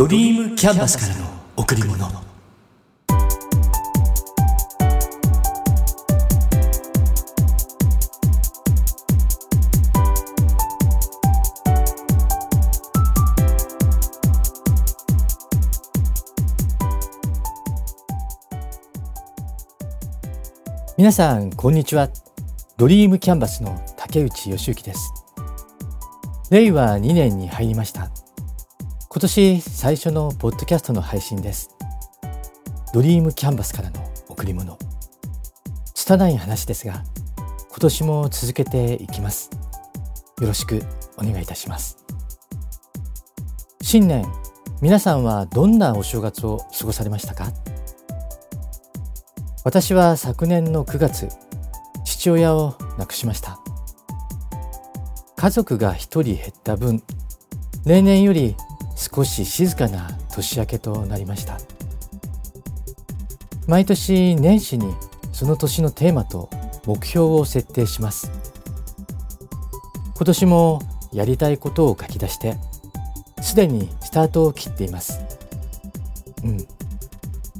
ドリームキャンバスからの贈り物。皆さんこんにちは。ドリームキャンバスの竹内義之です。令和2年に入りました。今年最初のポッドキャストの配信です。ドリームキャンバスからの贈り物。拙い話ですが今年も続けていきます。よろしくお願いいたします。新年皆さんはどんなお正月を過ごされましたか？私は昨年の9月父親を亡くしました。家族が一人減った分例年より少し静かな年明けとなりました。毎年年始にその年のテーマと目標を設定します。今年もやりたいことを書き出してすでにスタートを切っています。うん。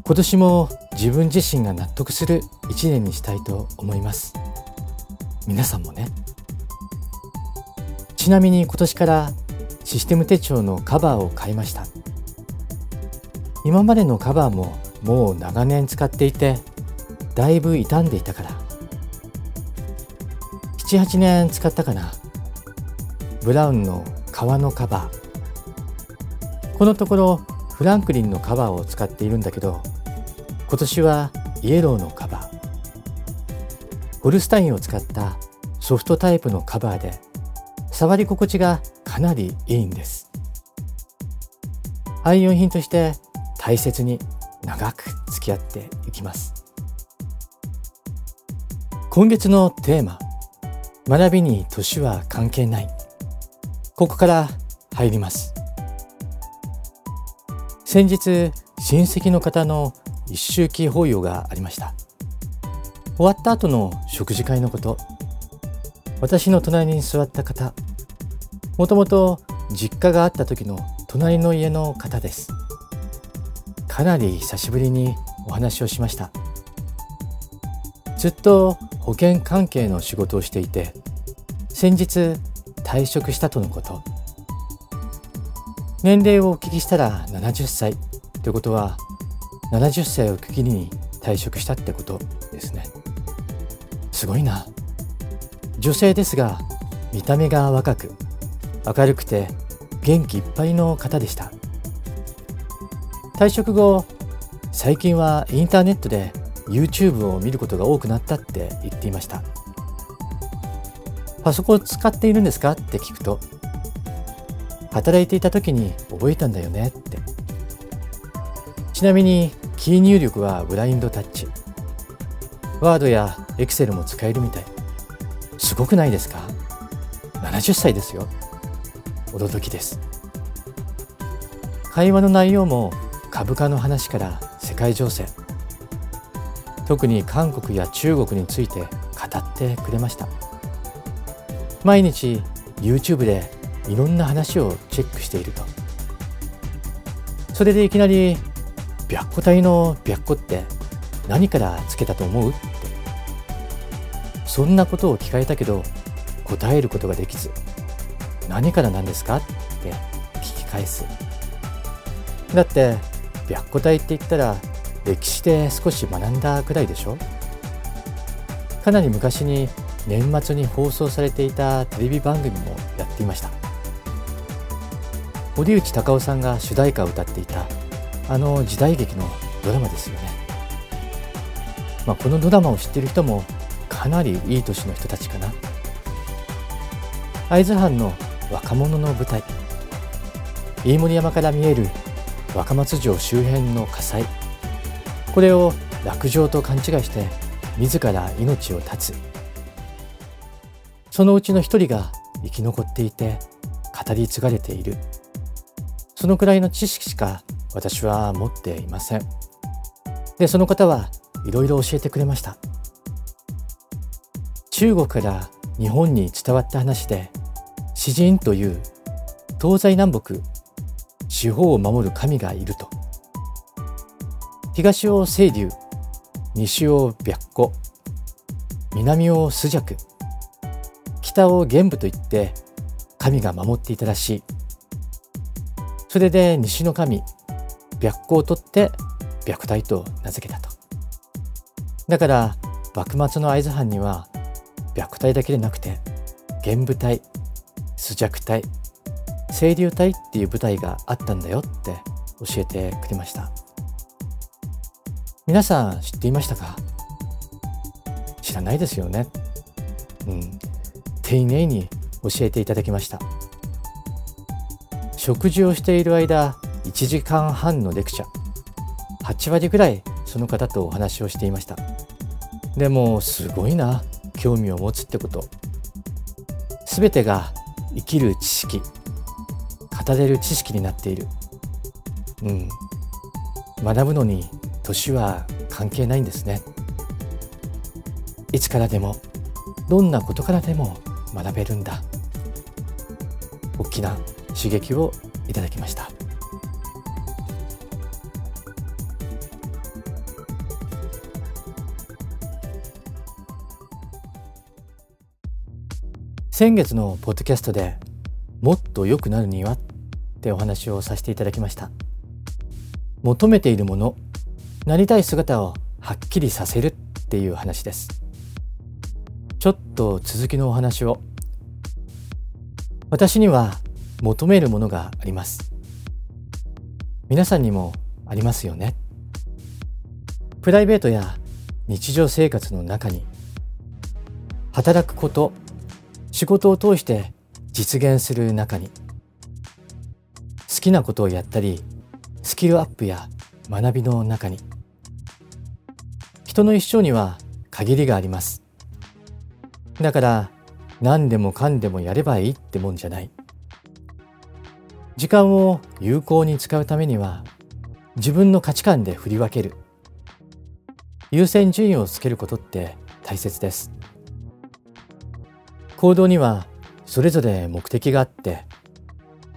今年も自分自身が納得する一年にしたいと思います。皆さんもね。ちなみに今年からシステム手帳のカバーを買いました。今までのカバーももう長年使っていてだいぶ傷んでいたから。78年使ったかな。ブラウンの革のカバー。このところフランクリンのカバーを使っているんだけど今年はイエローのカバー。ホルスタインを使ったソフトタイプのカバーで触り心地がかなりいいんです。愛用品として大切に長く付き合っていきます。今月のテーマ学びに年は関係ない。ここから入ります。先日親戚の方の一周期法要がありました。終わった後の食事会のこと。私の隣に座った方もともと実家があった時の隣の家の方です。かなり久しぶりにお話をしました。ずっと保険関係の仕事をしていて先日退職したとのこと。年齢をお聞きしたら70歳ということは70歳を区切りに退職したってことですね。すごいな。女性ですが見た目が若く明るくて元気いっぱいの方でした。退職後最近はインターネットで YouTube を見ることが多くなったって言っていました。パソコンを使っているんですかって聞くと働いていた時に覚えたんだよねって。ちなみにキー入力はブラインドタッチ。ワードやエクセルも使えるみたい。すごくないですか？70歳ですよ。驚きです。会話の内容も株価の話から世界情勢。特に韓国や中国について語ってくれました。毎日 YouTube でいろんな話をチェックしていると。それでいきなり白虎隊の白虎って何からつけたと思う？って。そんなことを聞かれたけど答えることができず。何からなんですかって聞き返す。だって白虎隊って言ったら歴史で少し学んだくらいでしょ？かなり昔に年末に放送されていたテレビ番組もやっていました。堀内孝雄さんが主題歌を歌っていたあの時代劇のドラマですよね、まあ、このドラマを知っている人もかなりいい年の人たちかな。会津藩の若者の舞台。飯盛山から見える若松城周辺の火災。これを落城と勘違いして自ら命を絶つ。そのうちの一人が生き残っていて語り継がれている。そのくらいの知識しか私は持っていません。でその方はいろいろ教えてくれました。中国から日本に伝わった話で詩人という東西南北四方を守る神がいると。東を清流西を白虎南を朱雀北を玄武といって神が守っていたらしい。それで西の神白虎を取って白隊と名付けたと。だから幕末の会津藩には白隊だけでなくて玄武隊朱雀隊清流隊っていう部隊があったんだよって教えてくれました。皆さん知っていましたか？知らないですよね。うん。丁寧に教えていただきました。食事をしている間1時間半のレクチャー。8割ぐらいその方とお話をしていました。でもすごいな。興味を持つってこと。全てが生きる知識語れる知識になっている。うん。学ぶのに年は関係ないんですね。いつからでもどんなことからでも学べるんだ。大きな刺激をいただきました。先月のポッドキャストでもっと良くなるにはってお話をさせていただきました。求めているものなりたい姿をはっきりさせるっていう話です。ちょっと続きのお話を。私には求めるものがあります。皆さんにもありますよね。プライベートや日常生活の中に働くこと仕事を通して実現する中に好きなことをやったりスキルアップや学びの中に人の一生には限りがあります。だから何でもかんでもやればいいってもんじゃない。時間を有効に使うためには自分の価値観で振り分ける。優先順位をつけることって大切です。行動にはそれぞれ目的があって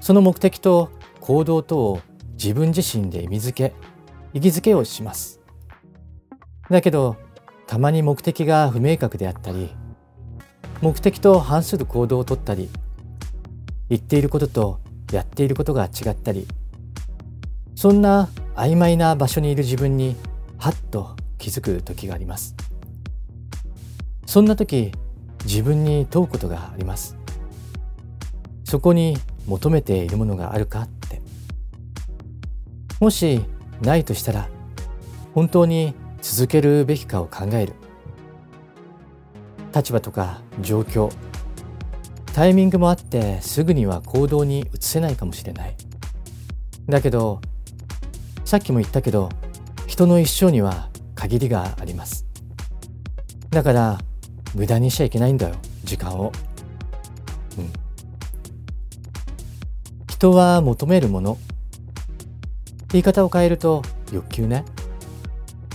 その目的と行動とを自分自身で意味づけ意義づけをします。だけどたまに目的が不明確であったり目的と反する行動をとったり言っていることとやっていることが違ったりそんな曖昧な場所にいる自分にハッと気づく時があります。そんな時自分に問うことがあります。そこに求めているものがあるかって。もしないとしたら本当に続けるべきかを考える。立場とか状況タイミングもあってすぐには行動に移せないかもしれない。だけどさっきも言ったけど人の一生には限りがあります。だから無駄にしちゃいけないんだよ時間を。うん。人は求めるもの。言い方を変えると欲求ね。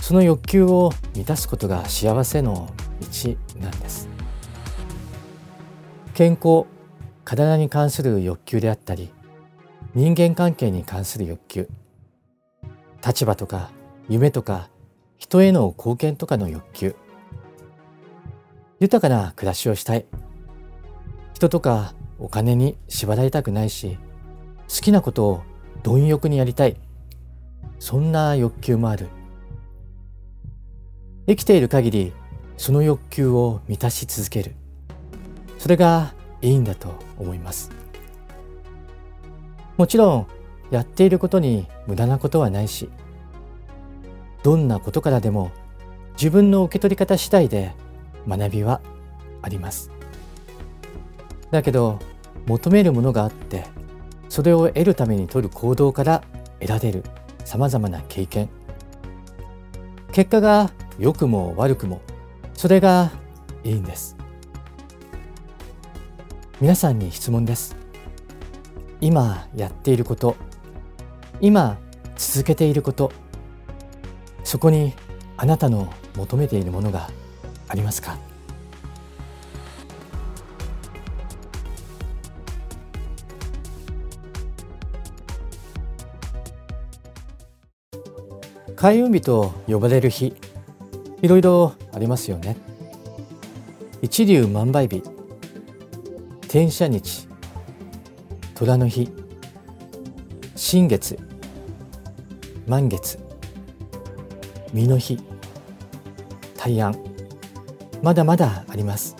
その欲求を満たすことが幸せの道なんです。健康体に関する欲求であったり人間関係に関する欲求。立場とか夢とか人への貢献とかの欲求。豊かな暮らしをしたい。人とかお金に縛られたくないし好きなことを貪欲にやりたい。そんな欲求もある。生きている限りその欲求を満たし続ける。それがいいんだと思います。もちろんやっていることに無駄なことはないしどんなことからでも自分の受け取り方次第で学びはあります。だけど求めるものがあってそれを得るために取る行動から得られるさまざまな経験。結果が良くも悪くもそれがいいんです。皆さんに質問です。今やっていること今続けていることそこにあなたの求めているものがありますか？開運日と呼ばれる日いろいろありますよね。一粒万倍日天赦日虎の日新月満月身の日大安。まだまだあります。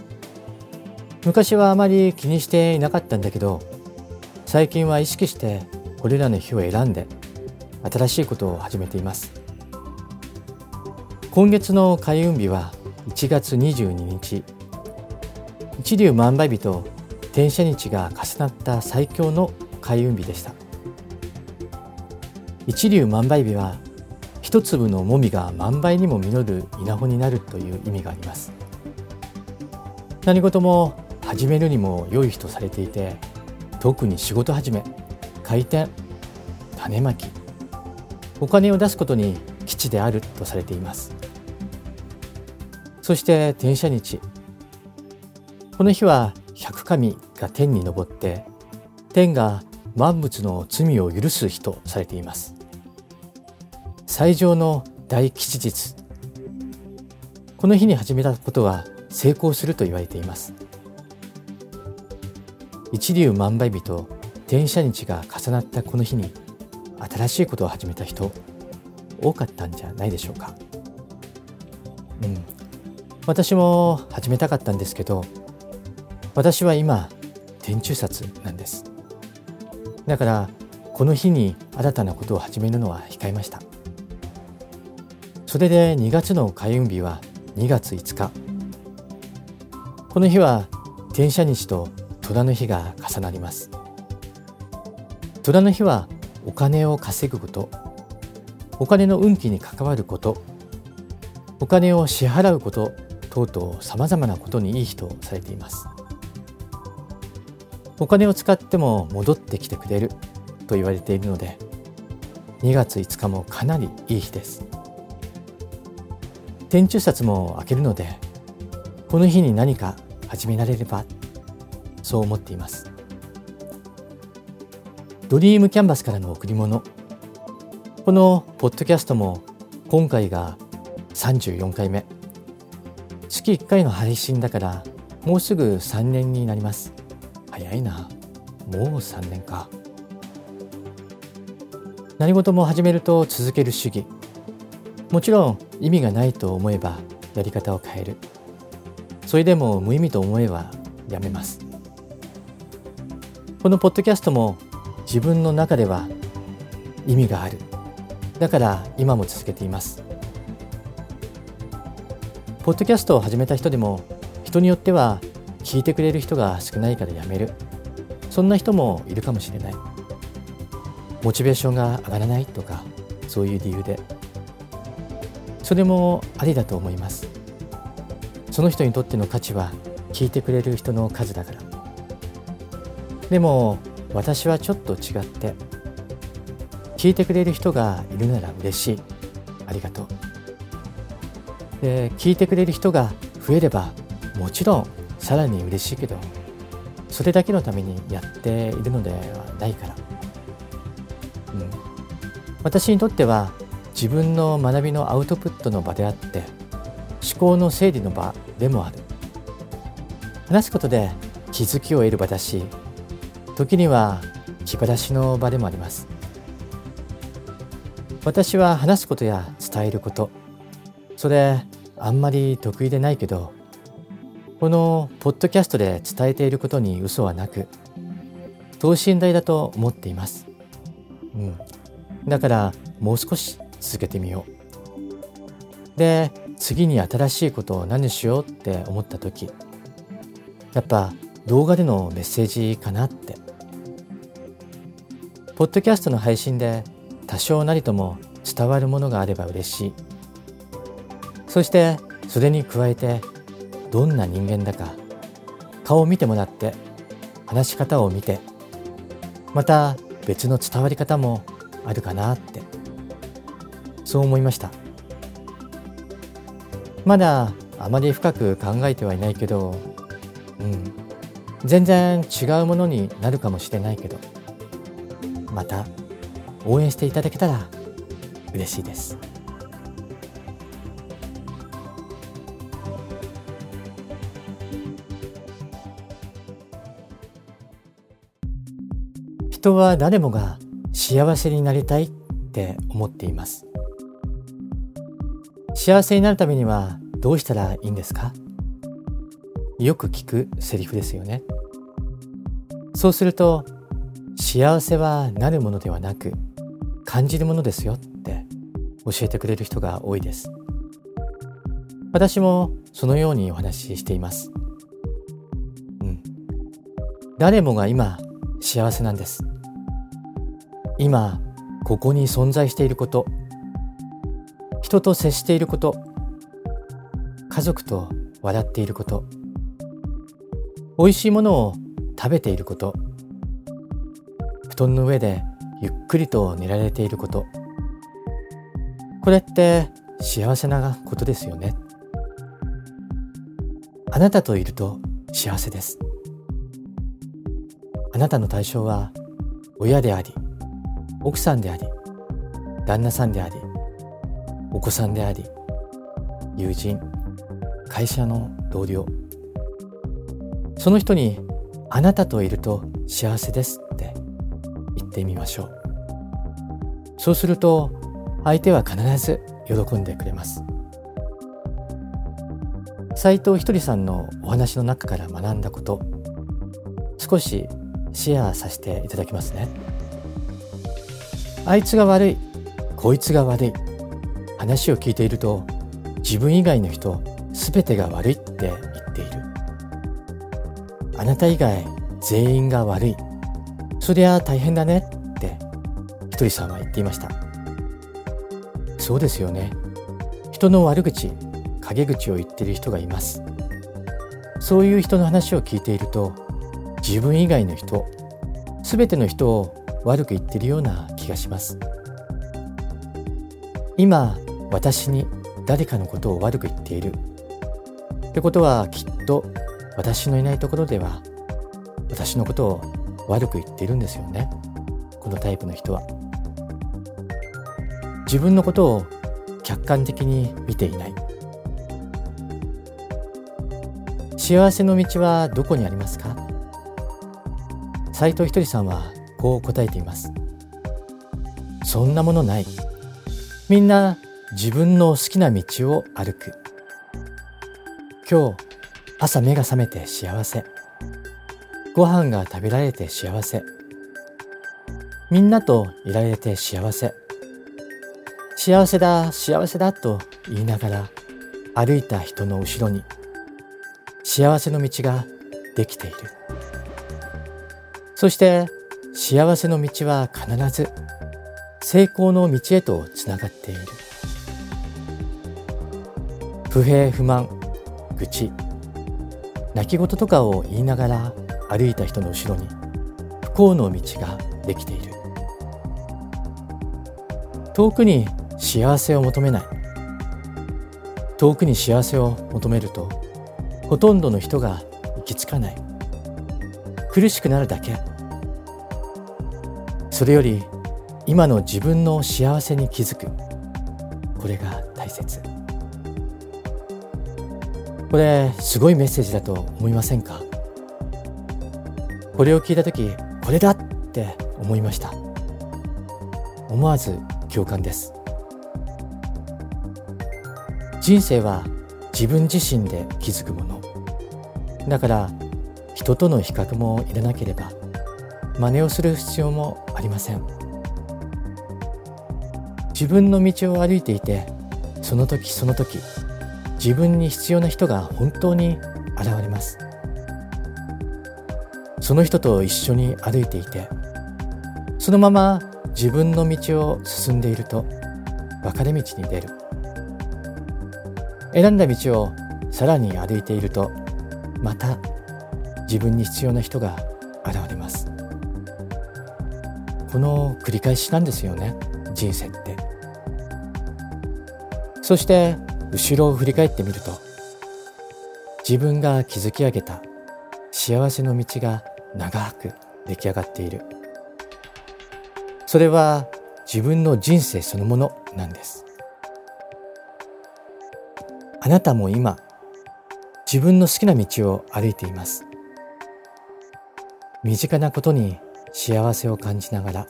昔はあまり気にしていなかったんだけど最近は意識してこれらの日を選んで新しいことを始めています。今月の開運日は1月22日。一粒万倍日と天赦日が重なった最強の開運日でした。一粒万倍日は一粒のもみが万倍にも実る稲穂になるという意味があります。何事も始めるにも良い日とされていて特に仕事始め開店種まきお金を出すことに基地であるとされています。そして天赦日。この日は百神が天に昇って天が万物の罪を許す日とされています。最上の大吉日。この日に始めたことは成功すると言われています。一粒万倍日と天赦日が重なったこの日に新しいことを始めた人多かったんじゃないでしょうか。うん。私も始めたかったんですけど私は今天中殺なんです。だからこの日に新たなことを始めるのは控えました。それで2月の開運日は2月5日。この日は天赦日と虎の日が重なります。虎の日はお金を稼ぐこと。お金の運気に関わること。お金を支払うこと。等々さまざまなことにいい日とされています。お金を使っても戻ってきてくれる。と言われているので2月5日もかなりいい日です。天中札も開けるのでこの日に何か始められればそう思っています。ドリームキャンバスからの贈り物。このポッドキャストも今回が34回目。月1回の配信だからもうすぐ3年になります。早いな。もう3年か。何事も始めると続ける主義。もちろん意味がないと思えばやり方を変える。それでも無意味と思えばやめます。このポッドキャストも自分の中では意味がある。だから今も続けています。ポッドキャストを始めた人でも人によっては聞いてくれる人が少ないからやめる。そんな人もいるかもしれない。モチベーションが上がらないとかそういう理由で。それもありだと思います。その人にとっての価値は聞いてくれる人の数だから。でも私はちょっと違って聞いてくれる人がいるなら嬉しい。ありがとう。で聞いてくれる人が増えればもちろんさらに嬉しいけどそれだけのためにやっているのではないから、うん、私にとっては自分の学びのアウトプットの場であって思考の整理の場でもある話すことで気づきを得る場だし時には気晴らしの場でもあります私は話すことや伝えることそれあんまり得意でないけどこのポッドキャストで伝えていることに嘘はなく等身大だと思っています。うん。だからもう少し続けてみよう。で、次に新しいことを何しようって思った時やっぱ動画でのメッセージかなって。ポッドキャストの配信で多少なりとも伝わるものがあれば嬉しい。そしてそれに加えてどんな人間だか顔を見てもらって話し方を見てまた別の伝わり方もあるかなってそう思いましたまだあまり深く考えてはいないけど、うん、全然違うものになるかもしれないけどまた応援していただけたら嬉しいです。人は誰もが幸せになりたいって思っています幸せになるためにはどうしたらいいんですか？よく聞くセリフですよね。そうすると幸せはなるものではなく感じるものですよって教えてくれる人が多いです。私もそのようにお話ししています。うん。誰もが今幸せなんです。今ここに存在していること人と接していること。家族と笑っていること。美味しいものを食べていること。布団の上でゆっくりと寝られていること。これって幸せなことですよね。あなたといると幸せです。あなたの対象は親であり奥さんであり旦那さんでありお子さんであり友人会社の同僚。その人にあなたといると幸せですって言ってみましょう。そうすると相手は必ず喜んでくれます。斉藤ひとりさんのお話の中から学んだこと少しシェアさせていただきますね。あいつが悪いこいつが悪い話を聞いていると自分以外の人全てが悪いって言っている。あなた以外全員が悪い。そりゃ大変だねってひとりさんは言っていました。そうですよね。人の悪口陰口を言ってる人がいます。そういう人の話を聞いていると自分以外の人全ての人を悪く言ってるような気がします。今私に誰かのことを悪く言っている。ってことはきっと私のいないところでは私のことを悪く言っているんですよね。このタイプの人は。自分のことを客観的に見ていない。幸せの道はどこにありますか？斉藤ひとりさんはこう答えています。そんなものない。みんな自分の好きな道を歩く。今日朝目が覚めて幸せ。ご飯が食べられて幸せ。みんなといられて幸せ。幸せだ幸せだと言いながら歩いた人の後ろに幸せの道ができている。そして幸せの道は必ず成功の道へとつながっている。不平不満愚痴泣き言とかを言いながら歩いた人の後ろに不幸の道ができている。遠くに幸せを求めない。遠くに幸せを求めるとほとんどの人が行き着かない。苦しくなるだけ。それより今の自分の幸せに気づく。これが大切。これすごいメッセージだと思いませんか？これを聞いた時これだって思いました。思わず共感です。人生は自分自身で気づくもの。だから人との比較も入れなければ真似をする必要もありません。自分の道を歩いていてその時その時自分に必要な人が本当に現れます。その人と一緒に歩いていてそのまま自分の道を進んでいると分かれ道に出る。選んだ道をさらに歩いているとまた自分に必要な人が現れます。この繰り返しなんですよね人生って。そして後ろを振り返ってみると自分が築き上げた幸せの道が長く出来上がっている。それは自分の人生そのものなんです。あなたも今自分の好きな道を歩いています。身近なことに幸せを感じながら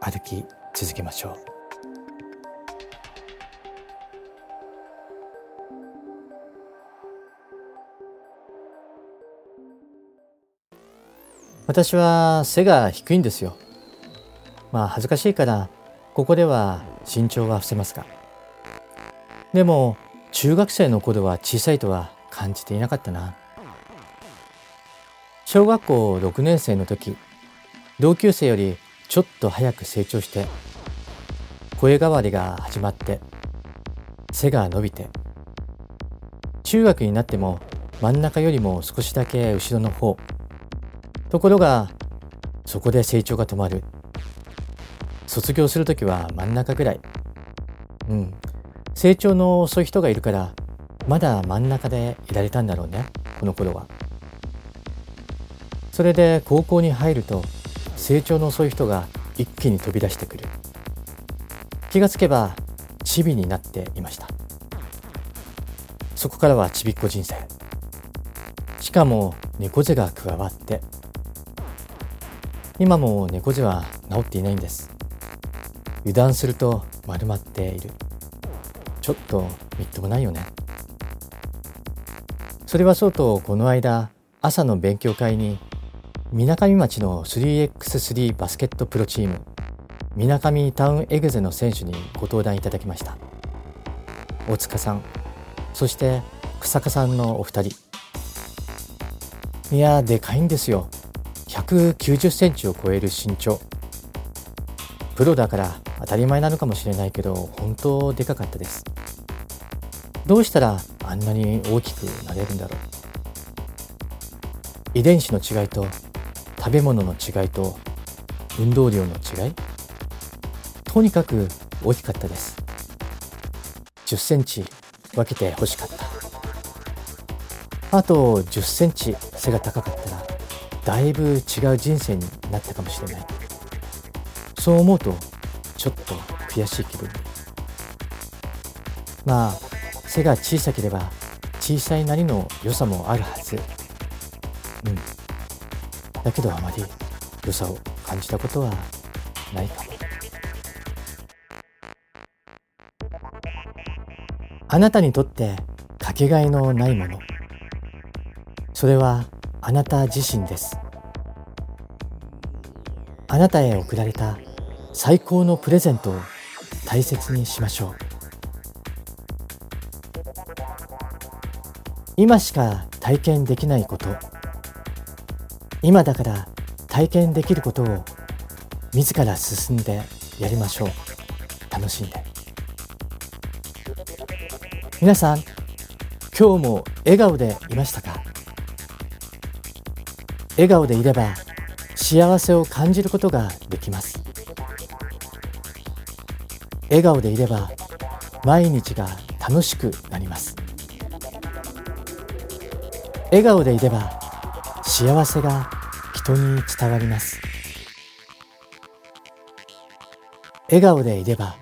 歩き続けましょう。私は背が低いんですよ。まあ恥ずかしいからここでは身長は伏せますがでも中学生の頃は小さいとは感じていなかったな。小学校6年生の時同級生よりちょっと早く成長して声変わりが始まって背が伸びて。中学になっても真ん中よりも少しだけ後ろの方ところがそこで成長が止まる。卒業する時は真ん中ぐらい。うん。成長の遅い人がいるからまだ真ん中でいられたんだろうね。この頃は。それで高校に入ると成長の遅い人が一気に飛び出してくる。気がつけばチビになっていました。そこからはちびっこ人生。しかも猫背が加わって今も猫背は治っていないんです。油断すると丸まっている。ちょっとみっともないよね。それはそうとこの間朝の勉強会にみなかみ町の 3x3 バスケットプロチームみなかみタウンエグゼの選手にご登壇いただきました。大塚さんそして草加さんのお二人。いやでかいんですよ。190センチを超える身長。プロだから当たり前なのかもしれないけど本当でかかったです。どうしたらあんなに大きくなれるんだろう。遺伝子の違いと食べ物の違いと運動量の違い。とにかく大きかったです。10センチ分けて欲しかった。あと10センチ背が高かったらだいぶ違う人生になったかもしれない。そう思うとちょっと悔しい気分。まあ背が小さければ小さいなりの良さもあるはず。うん。だけどあまり良さを感じたことはないかも。あなたにとってかけがえのないもの。それはあなた自身です。あなたへ贈られた最高のプレゼントを大切にしましょう。今しか体験できないこと。今だから体験できることを自ら進んでやりましょう。楽しんで。皆さん今日も笑顔でいましたか？笑顔でいれば幸せを感じることができます。笑顔でいれば毎日が楽しくなります。笑顔でいれば幸せが人に伝わります。笑顔でいれば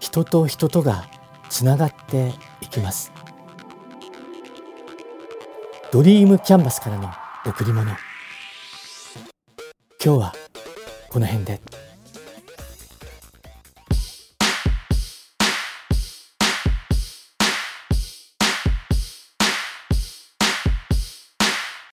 人と人とがつながっていきます。ドリームキャンバスからの贈り物今日はこの辺で。